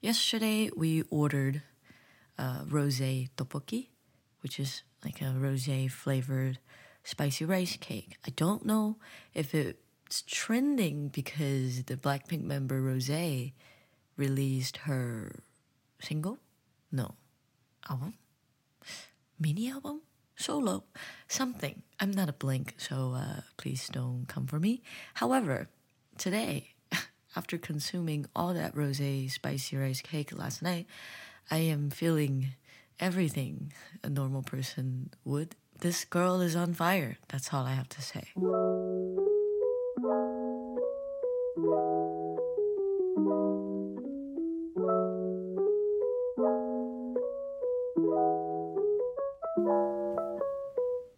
Yesterday we ordered uh, rose tteokbokki, which is like a rose flavored spicy rice cake. I don't know if it's trending because the Blackpink member Rose released her single, no, album, mini album, solo, something. I'm not a blink, so uh, please don't come for me. However, today, after consuming all that rose spicy rice cake last night, I am feeling everything a normal person would. This girl is on fire. That's all I have to say.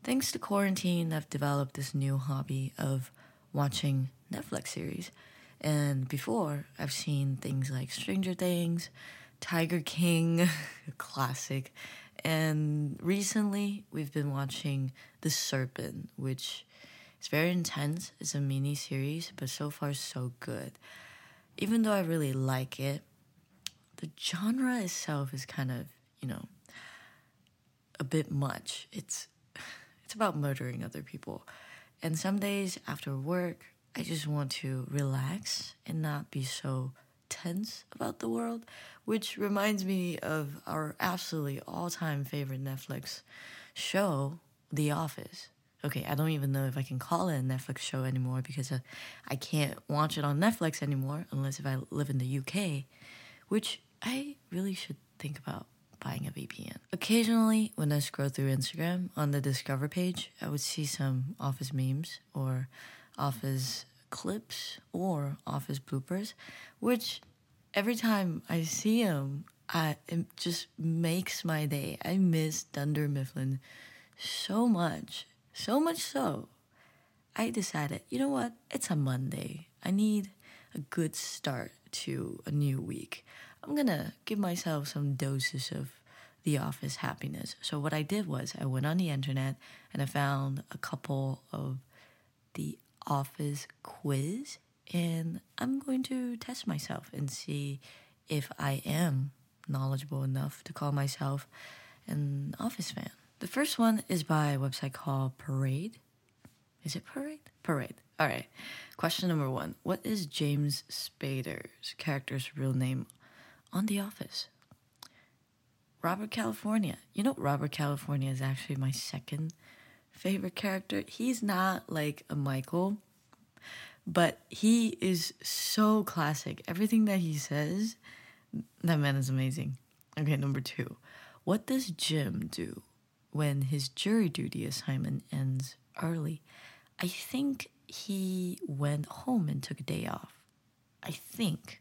Thanks to quarantine, I've developed this new hobby of watching Netflix series. And before, I've seen things like Stranger Things, Tiger King, classic. And recently, we've been watching The Serpent, which is very intense. It's a mini series, but so far, so good. Even though I really like it, the genre itself is kind of, you know, a bit much. It's it's about murdering other people. And some days after work, I just want to relax and not be so tense about the world, which reminds me of our absolutely all time favorite Netflix show, The Office. Okay, I don't even know if I can call it a Netflix show anymore because uh, I can't watch it on Netflix anymore unless if I live in the UK, which I really should think about buying a VPN. Occasionally, when I scroll through Instagram on the Discover page, I would see some Office memes or office clips or office bloopers, which every time I see them, I, it just makes my day. I miss Dunder Mifflin so much, so much so. I decided, you know what? It's a Monday. I need a good start to a new week. I'm gonna give myself some doses of the office happiness. So, what I did was I went on the internet and I found a couple of the office quiz and I'm going to test myself and see if I am knowledgeable enough to call myself an office fan. The first one is by a website called Parade. Is it Parade? Parade. All right. Question number one What is James Spader's character's real name on The Office? Robert California. You know, Robert California is actually my second favorite character. He's not like a Michael, but he is so classic. Everything that he says, that man is amazing. Okay, number two. What does Jim do when his jury duty assignment ends early? I think he went home and took a day off. I think.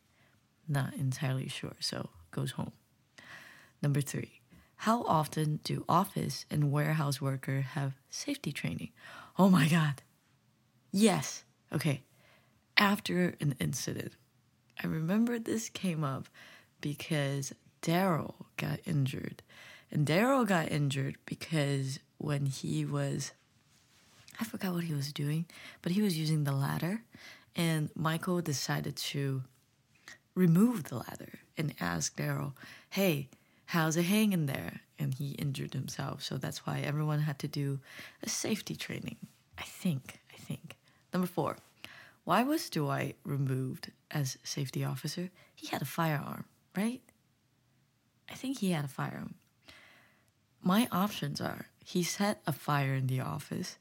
Not entirely sure, so goes home. Number three. How often do office and warehouse worker have safety training? Oh my God. Yes. Okay. After an incident, I remember this came up because Daryl got injured. And Daryl got injured because when he was, I forgot what he was doing, but he was using the ladder. And Michael decided to remove the ladder and ask Daryl, hey, how's it hanging there? And he injured himself. So that's why everyone had to do a safety training. I think. I think. Number four. Why was Dwight removed as safety officer? He had a firearm, right? I think he had a firearm. My options are he set a fire in the office,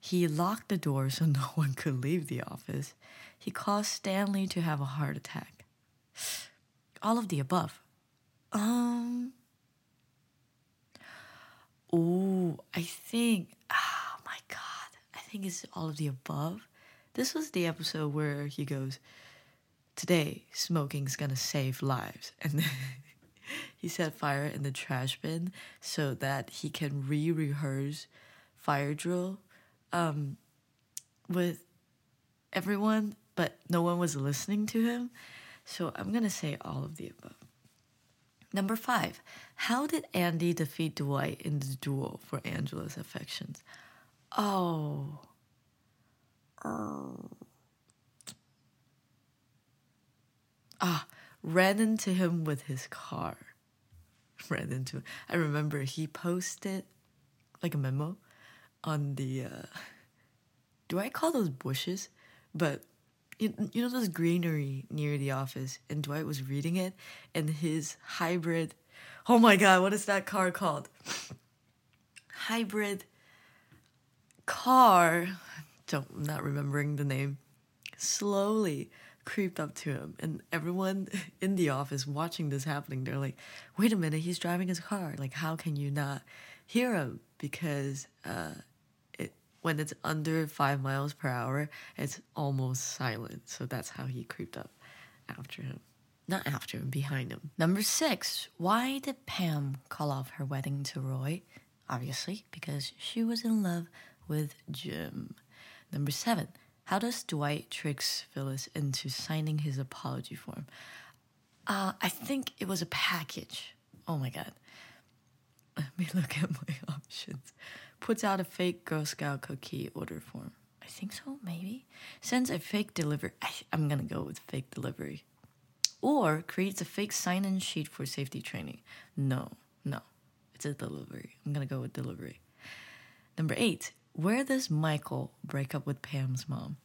he locked the door so no one could leave the office, he caused Stanley to have a heart attack. All of the above. Um. Oh, I think. Oh my god. I think it's all of the above. This was the episode where he goes, Today, smoking's gonna save lives. And he set fire in the trash bin so that he can re rehearse fire drill um, with everyone, but no one was listening to him. So I'm gonna say all of the above. Number five, how did Andy defeat Dwight in the duel for Angela's affections? Oh. oh. Ah, ran into him with his car. Ran into I remember he posted like a memo on the uh do I call those bushes? But you, you know those greenery near the office and Dwight was reading it and his hybrid oh my god, what is that car called? Hybrid car don't I'm not remembering the name slowly creeped up to him and everyone in the office watching this happening they're like wait a minute he's driving his car like how can you not hear him because uh when it's under five miles per hour it's almost silent so that's how he creeped up after him not after him behind him number six why did pam call off her wedding to roy obviously because she was in love with jim number seven how does Dwight tricks Phyllis into signing his apology form? Uh, I think it was a package. Oh my god. Let me look at my options. Puts out a fake Girl Scout cookie order form. I think so, maybe. Sends a fake delivery. I'm gonna go with fake delivery. Or creates a fake sign in sheet for safety training. No, no. It's a delivery. I'm gonna go with delivery. Number eight, where does Michael break up with Pam's mom?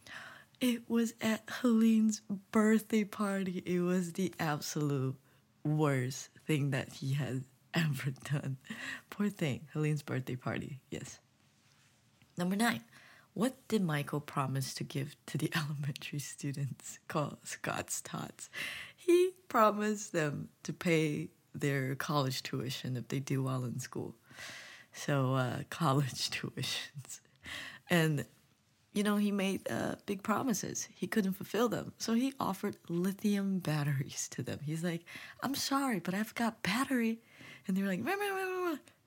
It was at Helene's birthday party. It was the absolute worst thing that he has ever done. Poor thing. Helene's birthday party. Yes. Number nine. What did Michael promise to give to the elementary students called Scott's Tots? He promised them to pay their college tuition if they do well in school so uh, college tuitions. And, you know, he made uh, big promises. He couldn't fulfill them. So he offered lithium batteries to them. He's like, I'm sorry, but I've got battery. And they're like,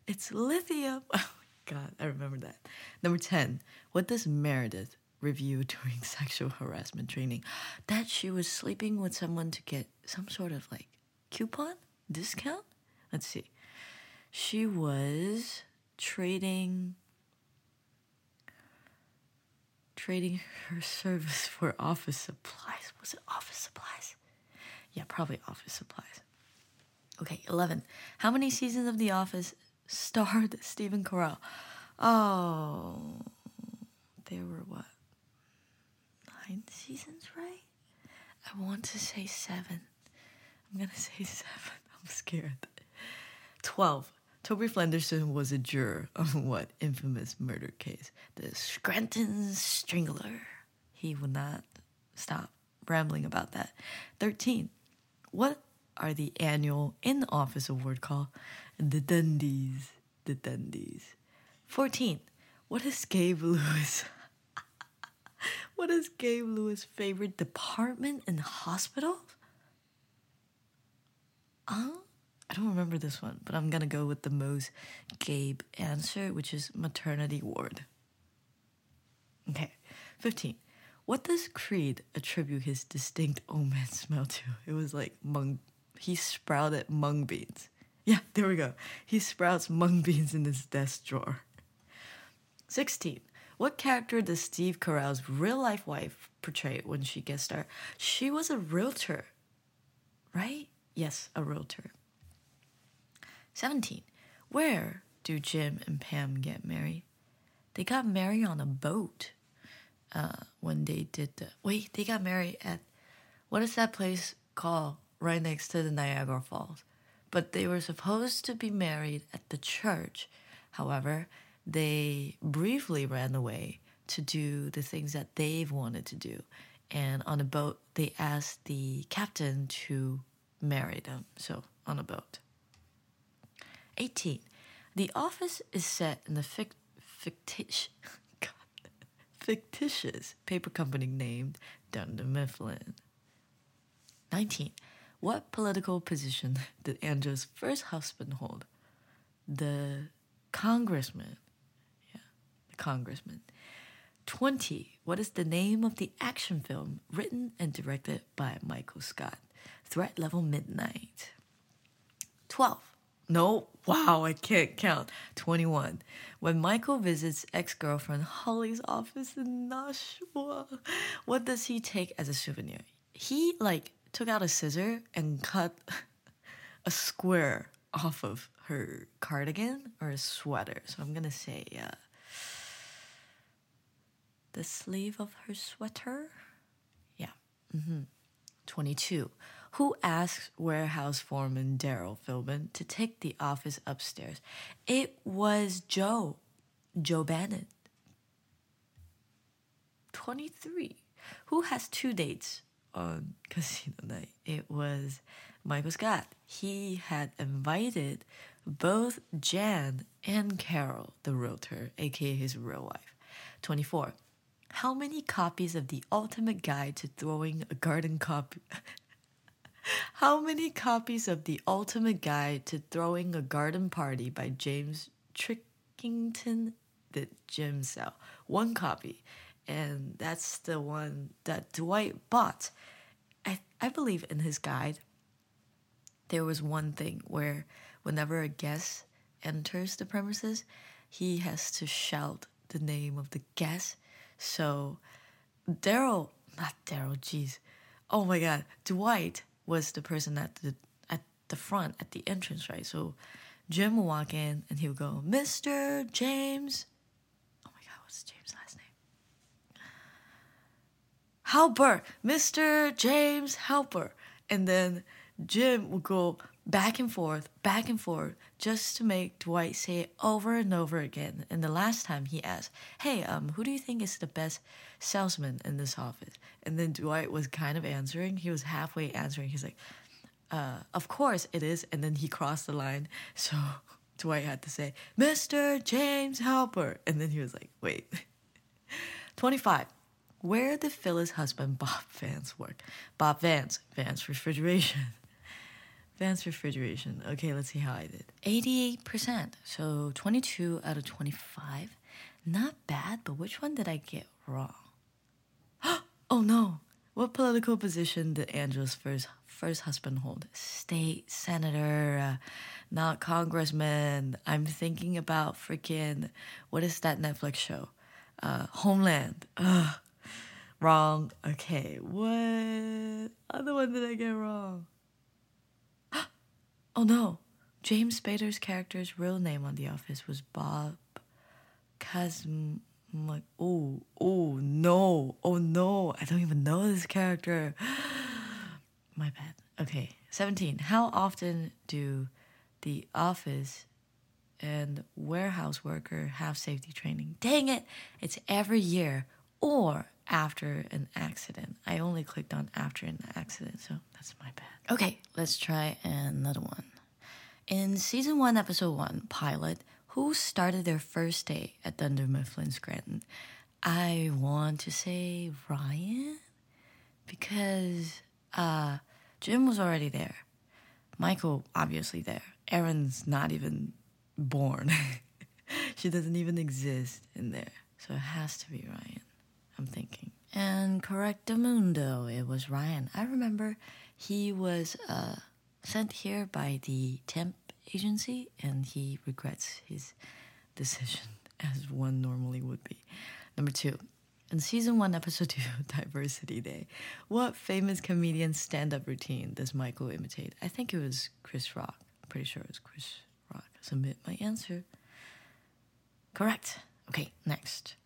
it's lithium. Oh my God, I remember that. Number 10, what does Meredith review during sexual harassment training? That she was sleeping with someone to get some sort of like coupon discount? Let's see. She was trading trading her service for office supplies. Was it office supplies? Yeah, probably office supplies. Okay, 11. How many seasons of The Office starred Stephen Carell? Oh, there were what? Nine seasons, right? I want to say seven. I'm gonna say seven. I'm scared. 12. Toby Flenderson was a juror on what infamous murder case? The Scranton Strangler. He would not stop rambling about that. 13. What are the annual in office award call, The Dundies. The Dundies. 14. What is Gabe Lewis? what is Gabe Lewis' favorite department in the hospital? Huh? I don't remember this one, but I'm gonna go with the most Gabe answer, which is maternity ward. Okay, 15. What does Creed attribute his distinct omen smell to? It was like mung. He sprouted mung beans. Yeah, there we go. He sprouts mung beans in his desk drawer. 16. What character does Steve Carell's real life wife portray when she guest starred? She was a realtor, right? Yes, a realtor. 17. Where do Jim and Pam get married? They got married on a boat uh, when they did the. Wait, they got married at. What is that place called? Right next to the Niagara Falls. But they were supposed to be married at the church. However, they briefly ran away to do the things that Dave wanted to do. And on a boat, they asked the captain to marry them. So, on a boat. 18. The office is set in the fic- fictitious, fictitious paper company named Dunder Mifflin. 19. What political position did Andrew's first husband hold? The congressman. Yeah, the congressman. 20. What is the name of the action film written and directed by Michael Scott? Threat Level Midnight. 12. No, wow, I can't count. 21. When Michael visits ex girlfriend Holly's office in Nashua, what does he take as a souvenir? He like took out a scissor and cut a square off of her cardigan or a sweater. So I'm gonna say uh, the sleeve of her sweater. Yeah. Mm-hmm. 22. Who asked warehouse foreman Daryl Philbin to take the office upstairs? It was Joe. Joe Bannon. 23. Who has two dates on casino night? It was Michael Scott. He had invited both Jan and Carol, the realtor, aka his real wife. 24. How many copies of The Ultimate Guide to Throwing a Garden Copy? How many copies of The Ultimate Guide to Throwing a Garden Party by James Trickington did Jim sell? One copy. And that's the one that Dwight bought. I, I believe in his guide, there was one thing where whenever a guest enters the premises, he has to shout the name of the guest. So Daryl, not Daryl, jeez. Oh my god, Dwight was the person at the at the front at the entrance, right? So Jim will walk in and he would go, Mr. James. Oh my god, what's James'? Halpert, Mr. James Halpert. And then Jim would go back and forth, back and forth, just to make Dwight say it over and over again. And the last time he asked, "Hey, um, who do you think is the best salesman in this office?" And then Dwight was kind of answering. He was halfway answering. He's like, uh, "Of course it is." And then he crossed the line, so Dwight had to say, "Mr. James Halpert," and then he was like, "Wait." Twenty-five. Where did Phyllis' husband Bob Vance work? Bob Vance, Vance Refrigeration. Vance refrigeration. Okay, let's see how I did. 88%. So 22 out of 25. Not bad, but which one did I get wrong? oh no. What political position did Angela's first first husband hold? State senator, uh, not congressman. I'm thinking about freaking what is that Netflix show? Uh, Homeland. Ugh. Wrong. Okay, what other one did I get wrong? Oh no, James Spader's character's real name on The Office was Bob Casm. like, oh, oh no, oh no, I don't even know this character. My bad. Okay, 17. How often do the office and warehouse worker have safety training? Dang it, it's every year or after an accident. I only clicked on after an accident, so that's my bad. Okay, let's try another one. In season one, episode one, pilot, who started their first day at Dunder Mifflin Scranton? I want to say Ryan because uh, Jim was already there. Michael, obviously, there. Erin's not even born. she doesn't even exist in there. So it has to be Ryan, I'm thinking. And correctamundo, it was Ryan. I remember he was uh, sent here by the temp agency and he regrets his decision as one normally would be. Number two, in season one, episode two, Diversity Day, what famous comedian stand up routine does Michael imitate? I think it was Chris Rock. I'm pretty sure it was Chris Rock. Submit my answer. Correct. Okay, next.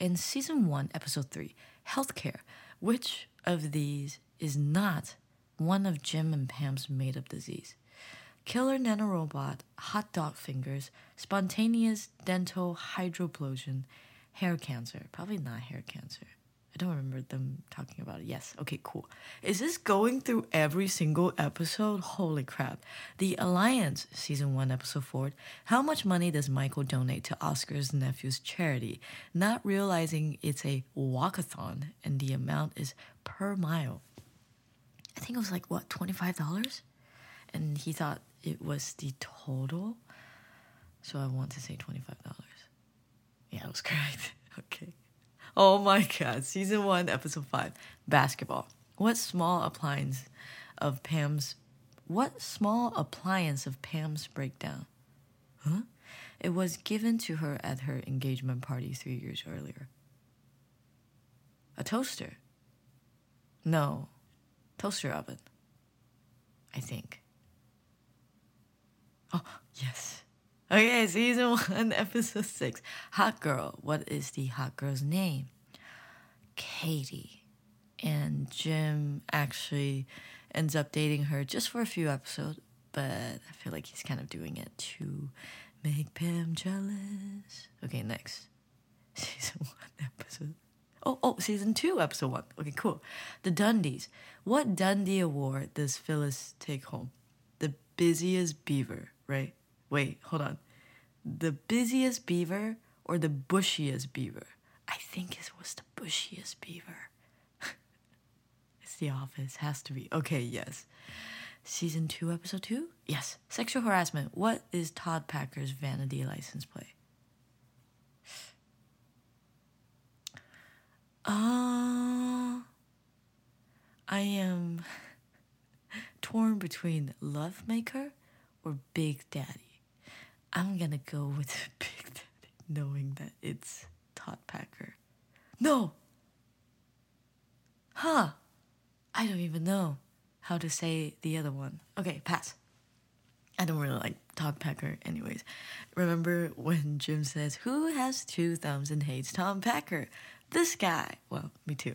In season one, episode three, healthcare, which of these is not one of Jim and Pam's made up disease? Killer nanorobot, hot dog fingers, spontaneous dental hydroplosion, hair cancer. Probably not hair cancer. I don't remember them talking about it. Yes. Okay, cool. Is this going through every single episode? Holy crap. The Alliance, season 1, episode 4. How much money does Michael donate to Oscar's nephew's charity? Not realizing it's a walkathon and the amount is per mile. I think it was like, what, $25? And he thought it was the total. So I want to say $25. Yeah, that was correct. okay. Oh my god. Season 1, episode 5. Basketball. What small appliance of Pam's what small appliance of Pam's breakdown? Huh? It was given to her at her engagement party 3 years earlier. A toaster. No. Toaster oven. I think. Oh, yes. Okay, season one, episode six. Hot girl. What is the hot girl's name? Katie. And Jim actually ends up dating her just for a few episodes, but I feel like he's kind of doing it to make Pam jealous. Okay, next. Season one, episode. Oh, oh, season two, episode one. Okay, cool. The Dundies. What Dundie award does Phyllis take home? The busiest beaver, right? Wait, hold on. The busiest beaver or the bushiest beaver? I think it was the bushiest beaver. it's The Office, has to be. Okay, yes. Season 2, Episode 2? Yes. Sexual harassment. What is Todd Packer's vanity license plate? Uh, I am torn between Love Maker or Big Daddy. I'm gonna go with Big Daddy, knowing that it's Todd Packer. No! Huh! I don't even know how to say the other one. Okay, pass. I don't really like Todd Packer, anyways. Remember when Jim says, Who has two thumbs and hates Tom Packer? This guy. Well, me too.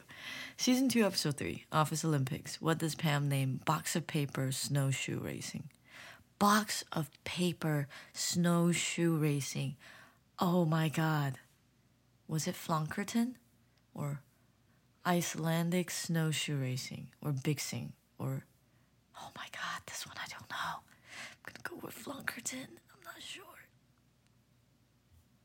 Season 2, Episode 3 Office Olympics. What does Pam name Box of Paper Snowshoe Racing? Box of Paper Snowshoe Racing. Oh my god. Was it Flonkerton? Or Icelandic Snowshoe Racing? Or Bixing? Or. Oh my god, this one I don't know. I'm gonna go with Flonkerton. I'm not sure.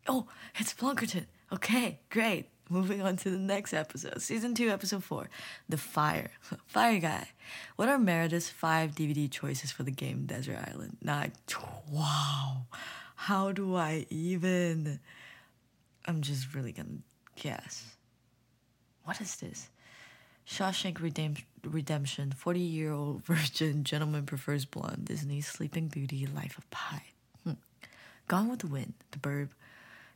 Oh, it's Flonkerton. Okay, great. Moving on to the next episode, season two, episode four, The Fire. Fire Guy. What are Meredith's five DVD choices for the game Desert Island? Not, wow. How do I even? I'm just really gonna guess. What is this? Shawshank Redem- Redemption, 40 year old virgin, gentleman prefers blonde, Disney, Sleeping Beauty, Life of Pi. Hmm. Gone with the Wind, The Burb,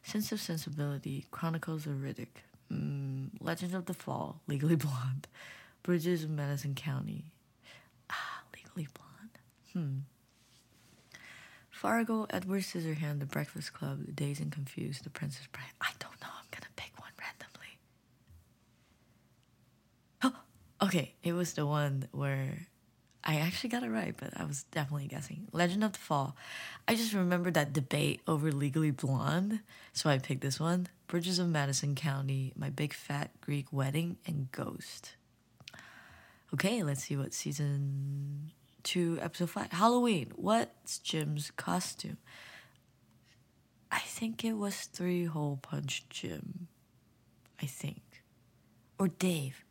Sense of Sensibility, Chronicles of Riddick, mm, Legend of the Fall, Legally Blonde, Bridges of Madison County. Ah, Legally Blonde. Hmm. Fargo, Edward Scissorhand, The Breakfast Club, The Dazed and Confused, The Princess Bride. I don't know. I'm gonna pick one randomly. Oh, okay. It was the one where I actually got it right, but I was definitely guessing. Legend of the Fall. I just remember that debate over Legally Blonde, so I picked this one. Bridges of Madison County, My Big Fat Greek Wedding, and Ghost. Okay, let's see what season two, episode five. Halloween. What's Jim's costume? I think it was Three Hole Punch Jim. I think. Or Dave.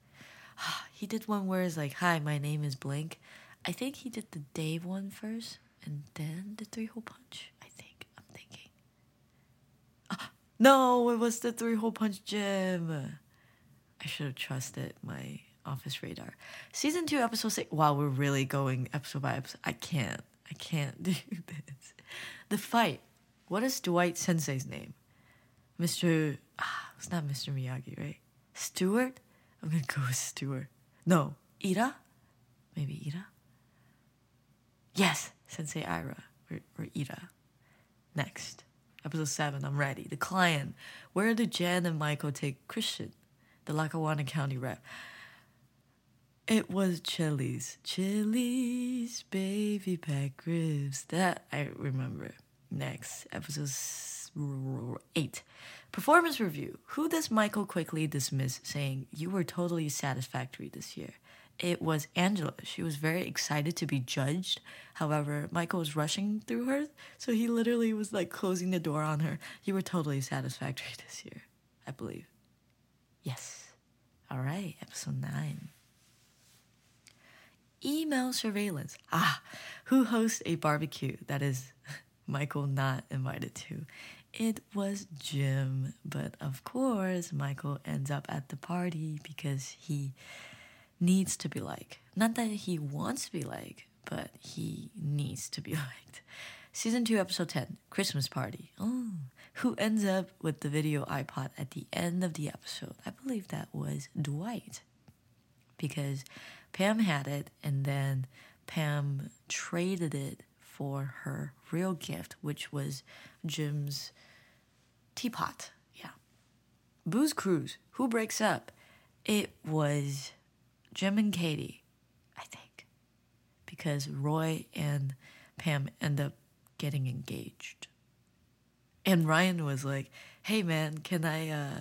He did one where it's like, Hi, my name is Blank. I think he did the Dave one first and then the Three Hole Punch. I think. I'm thinking. No, it was the Three Hole Punch Jim. I should have trusted my office radar. Season two, episode six. Wow, we're really going episode by episode. I can't. I can't do this. The fight. What is Dwight Sensei's name? Mr. Ah, it's not Mr. Miyagi, right? Stewart? I'm gonna go with Stewart. No, Ira? Maybe Ira? Yes, Sensei Ira or, or Ira. Next, episode 7, I'm ready. The client. Where did Jen and Michael take Christian, the Lackawanna County rep? It was Chili's. Chili's baby back ribs. That I remember. Next, episode 8. Performance review. Who does Michael quickly dismiss, saying, You were totally satisfactory this year? It was Angela. She was very excited to be judged. However, Michael was rushing through her, so he literally was like closing the door on her. You were totally satisfactory this year, I believe. Yes. All right, episode 9 email surveillance. Ah, who hosts a barbecue that is Michael not invited to? It was Jim, but of course, Michael ends up at the party because he needs to be like. Not that he wants to be like, but he needs to be liked. Season 2, Episode 10 Christmas Party. Oh, who ends up with the video iPod at the end of the episode? I believe that was Dwight. Because Pam had it, and then Pam traded it for her real gift, which was Jim's teapot. Yeah. Booze Cruise. Who breaks up? It was Jim and Katie, I think. Because Roy and Pam end up getting engaged. And Ryan was like, "Hey man, can I uh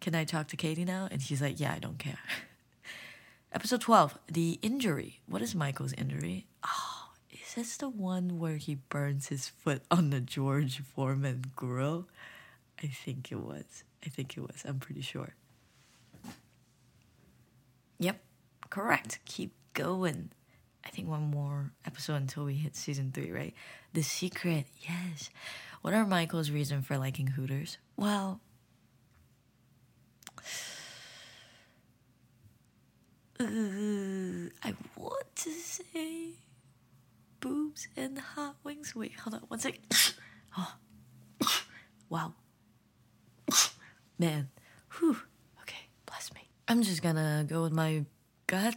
can I talk to Katie now?" And he's like, "Yeah, I don't care." Episode 12, the injury. What is Michael's injury? Oh, is this the one where he burns his foot on the George Foreman grill? I think it was. I think it was. I'm pretty sure. Yep, correct. Keep going. I think one more episode until we hit season three, right? The secret, yes. What are Michael's reason for liking Hooters? Well, uh, I want to say boobs and hot wings. Wait, hold on one second. Oh. wow. Man. Whew. Okay, bless me. I'm just gonna go with my gut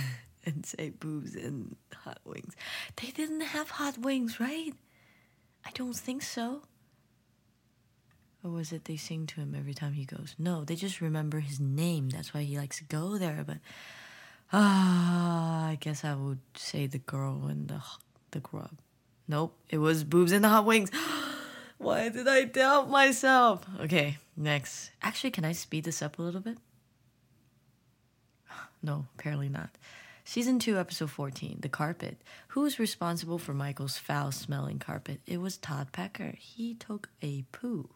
and say boobs and hot wings. They didn't have hot wings, right? I don't think so. Or was it they sing to him every time he goes? No, they just remember his name. That's why he likes to go there. But ah, I guess I would say the girl and the the grub. Nope, it was boobs and the hot wings. why did I doubt myself? Okay, next. Actually, can I speed this up a little bit? No, apparently not. Season 2, Episode 14 The Carpet. Who was responsible for Michael's foul smelling carpet? It was Todd Pecker. He took a poo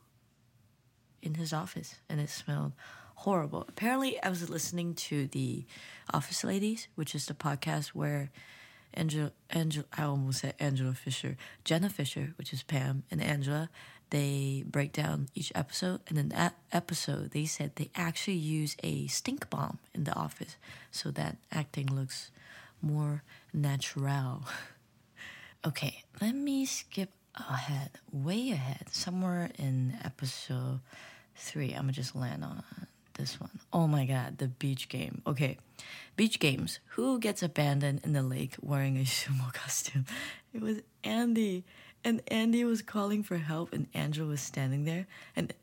in his office and it smelled horrible. Apparently, I was listening to the Office Ladies, which is the podcast where Angela, Angela, I almost said Angela Fischer, Jenna Fischer, which is Pam, and Angela, they break down each episode. And in that episode, they said they actually use a stink bomb in the office so that acting looks more natural. okay, let me skip ahead, way ahead, somewhere in episode three. I'm gonna just land on this one. Oh my god, the beach game. Okay, beach games. Who gets abandoned in the lake wearing a sumo costume? It was Andy. And Andy was calling for help, and Angela was standing there. And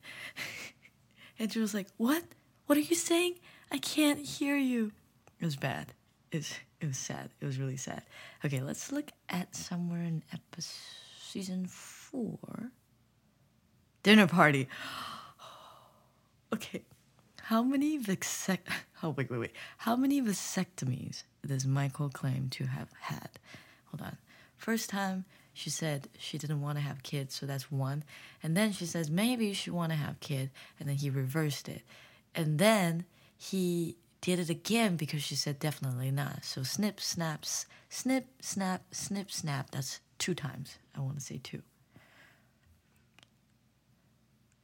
Angela was like, What? What are you saying? I can't hear you. It was bad. It was, it was sad. It was really sad. Okay, let's look at somewhere in episode season four. Dinner party. okay. How many vasect oh wait wait wait. How many vasectomies does Michael claim to have had? Hold on. First time she said she didn't want to have kids, so that's one. And then she says maybe she want to have kid, and then he reversed it. And then he did it again because she said definitely not. So snip, snaps, snip, snap, snip, snap. That's two times. I want to say two.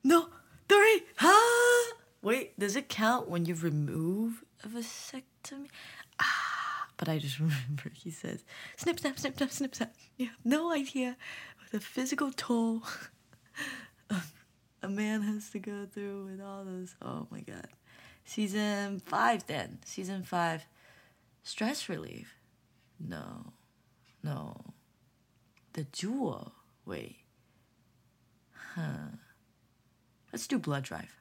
No, three. Huh? Wait, does it count when you remove a vasectomy? But I just remember he says snip, snap, snip, snap, snip, snap. You have no idea what the physical toll a man has to go through with all this. Oh my god. Season five, then. Season five, stress relief. No, no. The jewel. Wait. Huh. Let's do blood drive.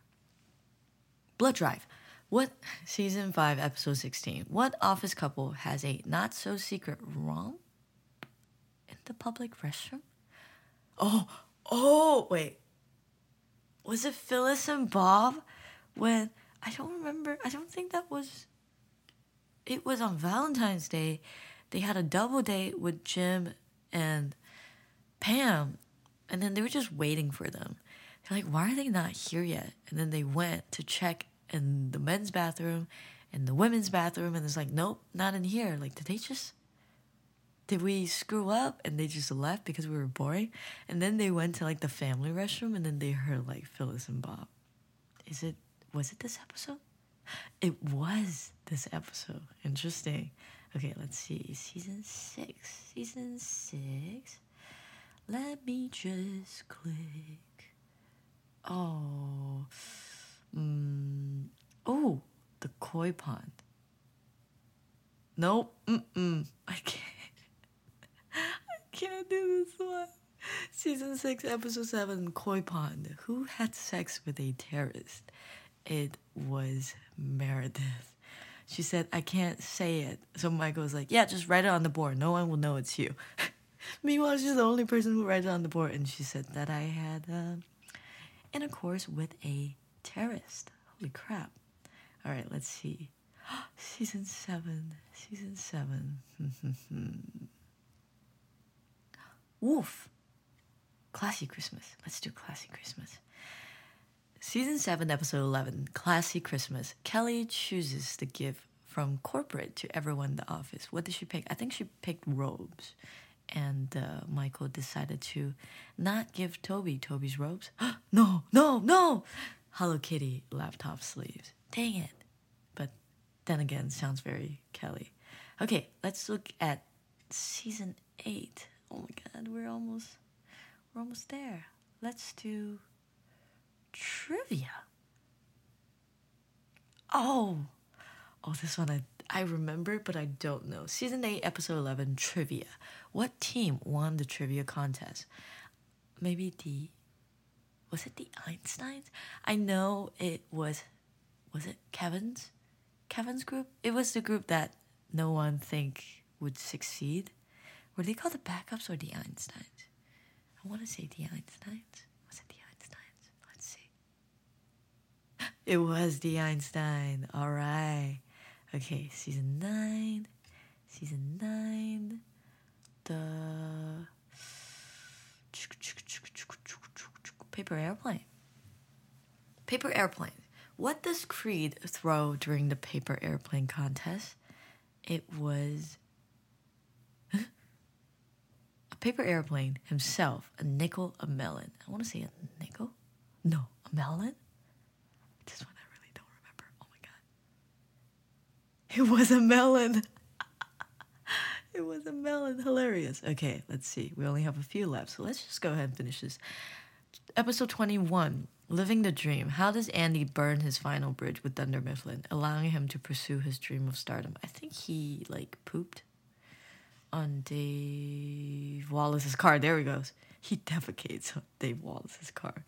Blood drive. What season 5 episode 16? What office couple has a not so secret romp in the public restroom? Oh, oh, wait. Was it Phyllis and Bob when I don't remember. I don't think that was it was on Valentine's Day. They had a double date with Jim and Pam and then they were just waiting for them. They're like, why are they not here yet? And then they went to check in the men's bathroom and the women's bathroom, and it's like, nope, not in here. Like, did they just, did we screw up? And they just left because we were boring. And then they went to like the family restroom, and then they heard like Phyllis and Bob. Is it, was it this episode? It was this episode. Interesting. Okay, let's see. Season six. Season six. Let me just click. Oh. Mm. Oh, the koi pond. Nope. Mm-mm. I can't. I can't do this one. Season 6, Episode 7, Koi Pond. Who had sex with a terrorist? It was Meredith. She said, I can't say it. So Michael was like, Yeah, just write it on the board. No one will know it's you. Meanwhile, she's the only person who writes it on the board. And she said that I had uh, intercourse with a terrorist. Holy crap. All right, let's see. Season 7. Season 7. Woof. Classy Christmas. Let's do Classy Christmas. Season 7, Episode 11 Classy Christmas. Kelly chooses the gift from corporate to everyone in the office. What did she pick? I think she picked robes. And uh, Michael decided to not give Toby Toby's robes. no, no, no! Hello Kitty laptop sleeves. Dang it. But then again, sounds very Kelly. Okay, let's look at season 8. Oh my god, we're almost we're almost there. Let's do trivia. Oh, oh, this one I I remember, but I don't know. Season eight, episode eleven, trivia. What team won the trivia contest? Maybe the was it the Einsteins? I know it was. Was it Kevin's? Kevin's group. It was the group that no one think would succeed. Were they called the backups or the Einsteins? I want to say the Einsteins. Was it the Einsteins? Let's see. It was the Einstein. All right. Okay, season nine. Season nine. The paper airplane. Paper airplane. What does Creed throw during the paper airplane contest? It was a paper airplane himself, a nickel, a melon. I want to say a nickel? No, a melon? This one I really don't remember. Oh my god. It was a melon. it was a melon. Hilarious. Okay, let's see. We only have a few left, so let's just go ahead and finish this. Episode 21 Living the Dream. How does Andy burn his final bridge with Dunder Mifflin, allowing him to pursue his dream of stardom? I think he, like, pooped on Dave Wallace's car. There he goes. He defecates on Dave Wallace's car.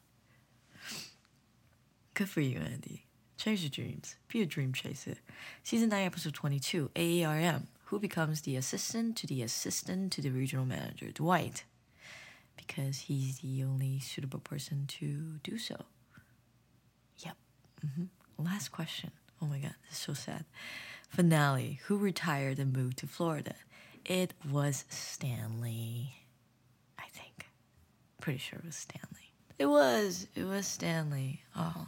Good for you, Andy. Chase your dreams. Be a dream chaser. Season 9, episode 22, AARM. Who becomes the assistant to the assistant to the regional manager? Dwight. Because he's the only suitable person to do so. Yep. Mm-hmm. Last question. Oh my god, this is so sad. Finale. Who retired and moved to Florida? It was Stanley. I think. Pretty sure it was Stanley. It was. It was Stanley. Oh.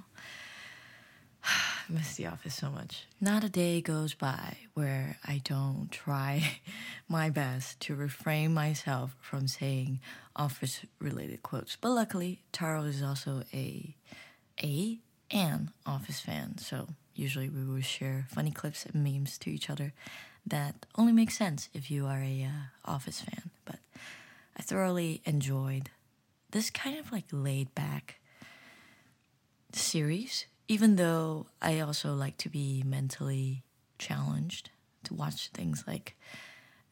I miss The Office so much. Not a day goes by where I don't try my best to refrain myself from saying Office related quotes. But luckily, Taro is also a a an Office fan, so usually we will share funny clips and memes to each other that only makes sense if you are a uh, Office fan. But I thoroughly enjoyed this kind of like laid back series, even though I also like to be mentally challenged to watch things like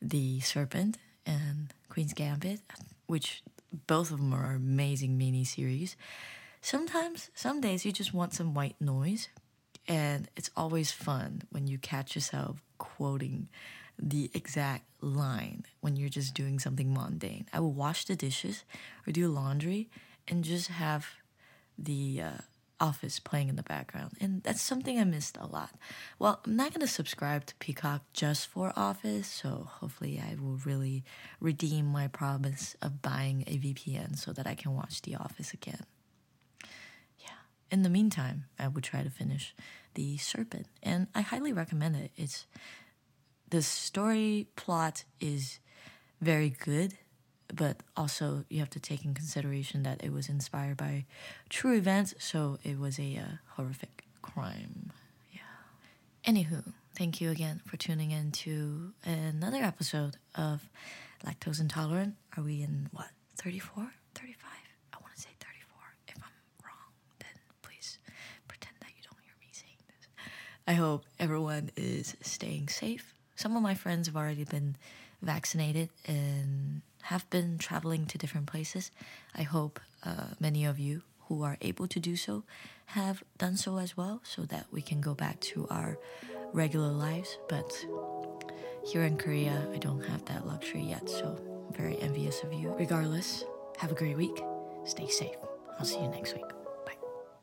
The Serpent and Queen's Gambit, which both of them are amazing mini series. Sometimes, some days you just want some white noise, and it's always fun when you catch yourself quoting the exact line when you're just doing something mundane. I will wash the dishes or do laundry and just have the uh, office playing in the background. And that's something I missed a lot. Well, I'm not going to subscribe to Peacock just for Office, so hopefully I will really redeem my promise of buying a VPN so that I can watch The Office again. Yeah. In the meantime, I would try to finish The Serpent, and I highly recommend it. It's the story plot is very good, but also you have to take in consideration that it was inspired by true events, so it was a uh, horrific crime. Yeah. Anywho, thank you again for tuning in to another episode of Lactose Intolerant. Are we in what, 34? 35? I want to say 34. If I'm wrong, then please pretend that you don't hear me saying this. I hope everyone is staying safe some of my friends have already been vaccinated and have been traveling to different places. I hope uh, many of you who are able to do so have done so as well so that we can go back to our regular lives. But here in Korea, I don't have that luxury yet, so I'm very envious of you. Regardless, have a great week. Stay safe. I'll see you next week.